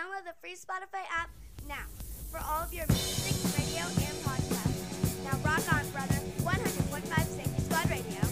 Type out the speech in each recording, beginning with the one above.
Download the free Spotify app now for all of your music, radio, and podcasts. Now rock on, brother. 100.5 Safety Squad Radio.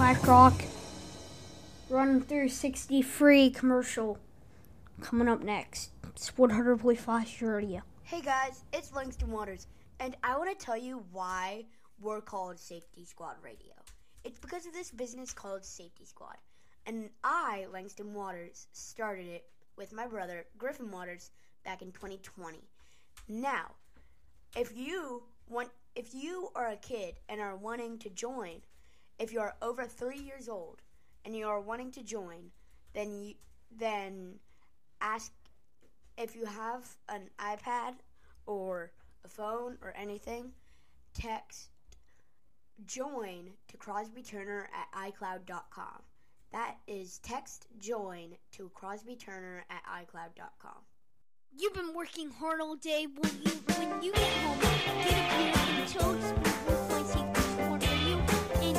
Franklin's Clash Rock. Run through 63 commercial. Coming up next. It's 100.5 Radio. Hey guys, it's Langston Waters, and I want to tell you why we're called Safety Squad Radio. It's because of this business called Safety Squad, and I, Langston Waters, started it with my brother, Griffin Waters, back in 2020. Now, if you want, if you are a kid and are wanting to join, if you are over three years old and you are wanting to join, then you, then ask if you have an iPad or a phone or anything, text join to Crosby Turner at iCloud.com. That is text join to Crosby Turner at iCloud.com. You've been working hard all day. You, when you get home, get a beer and toast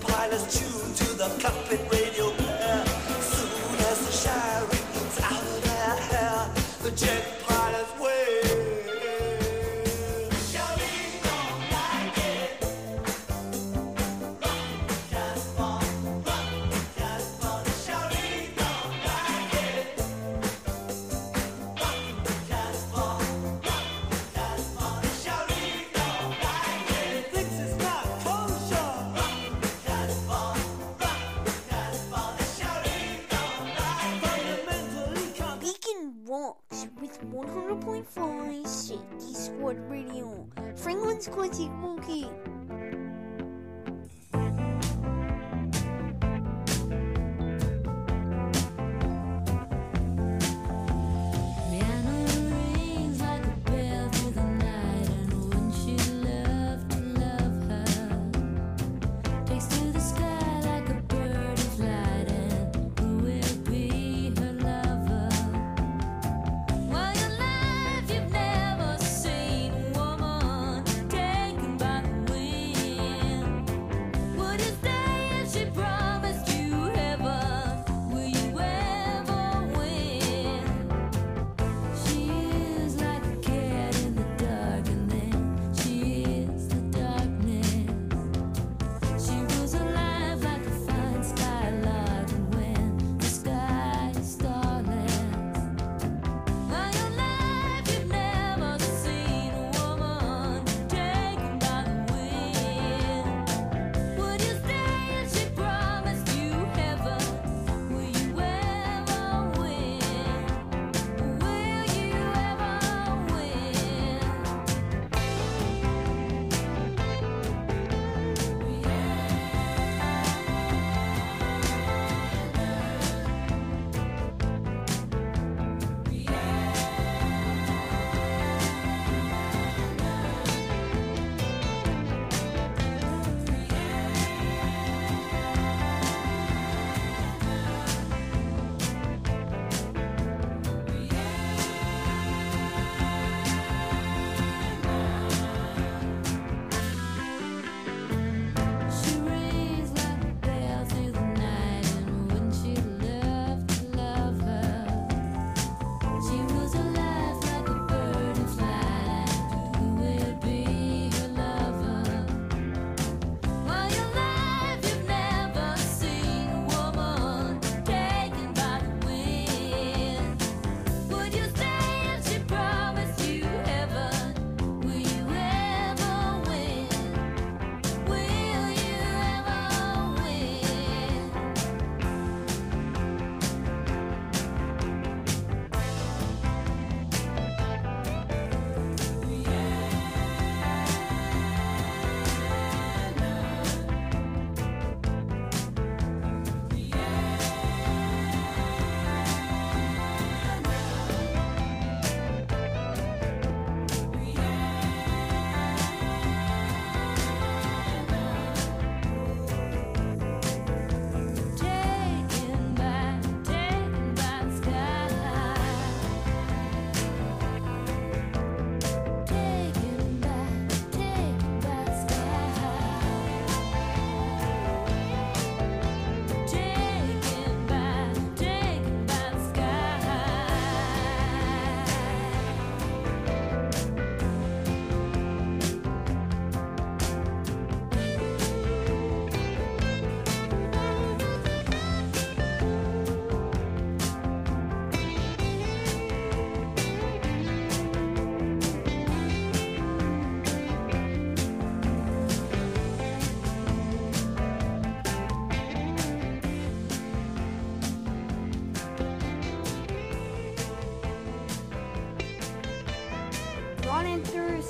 pilot's tuned to the cockpit radio. rocks with 100.5 Safety Squad Radio, Franklin's Classic Monkey.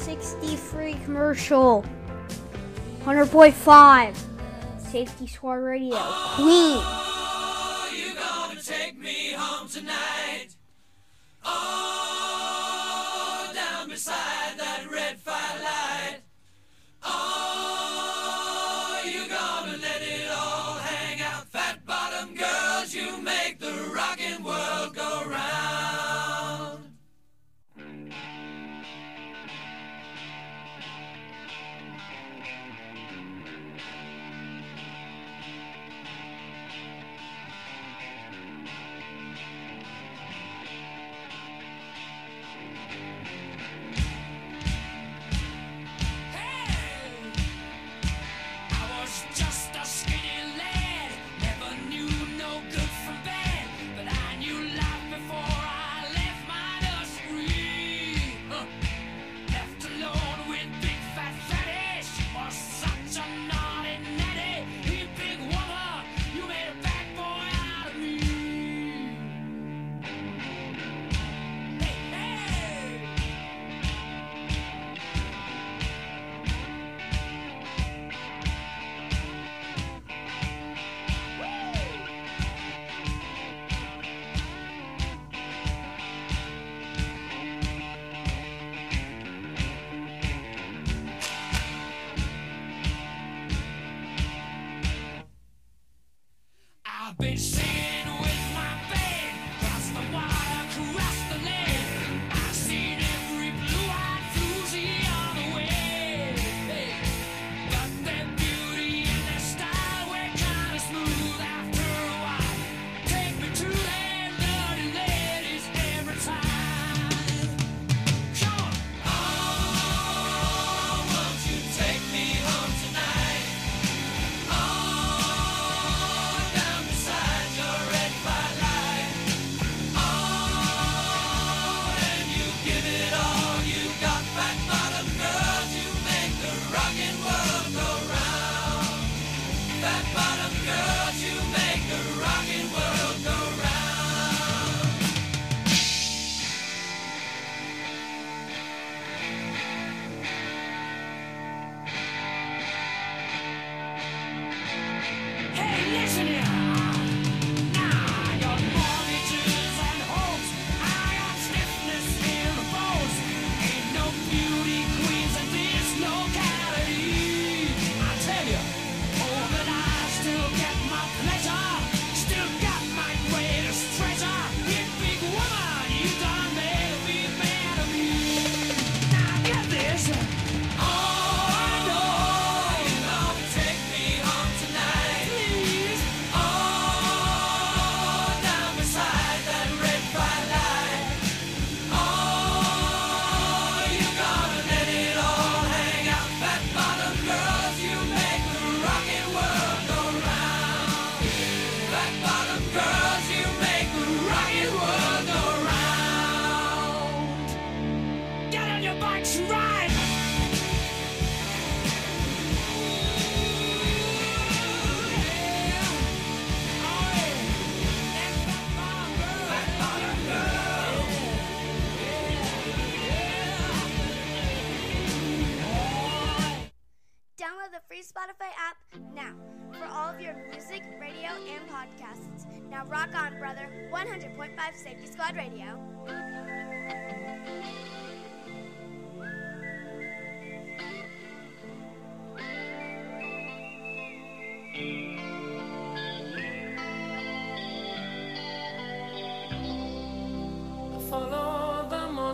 Sixty-three commercial. 100.5. Safety Squad Radio. Queen. Download the free Spotify app now for all of your music, radio, and podcasts. Now rock on, brother. 100.5 Safety Squad Radio.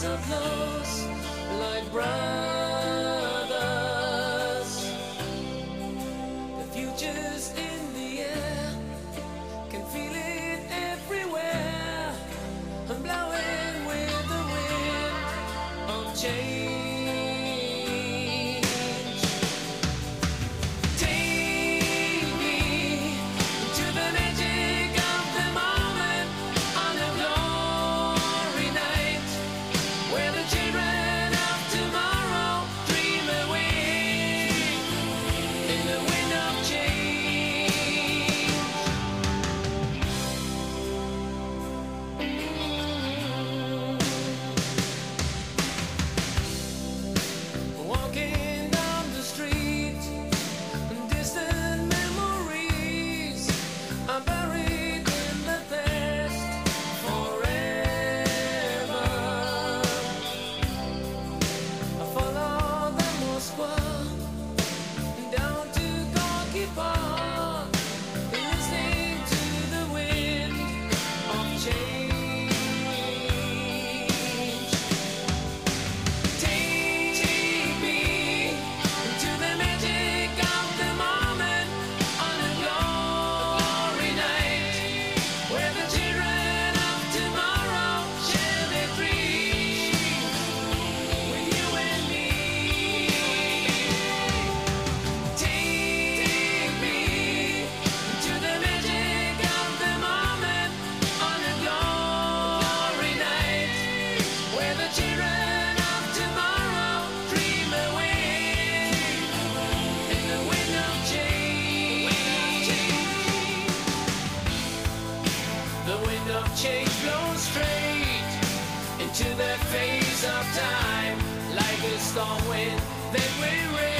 Think that Through the face of time. Like a storm wind that we raise.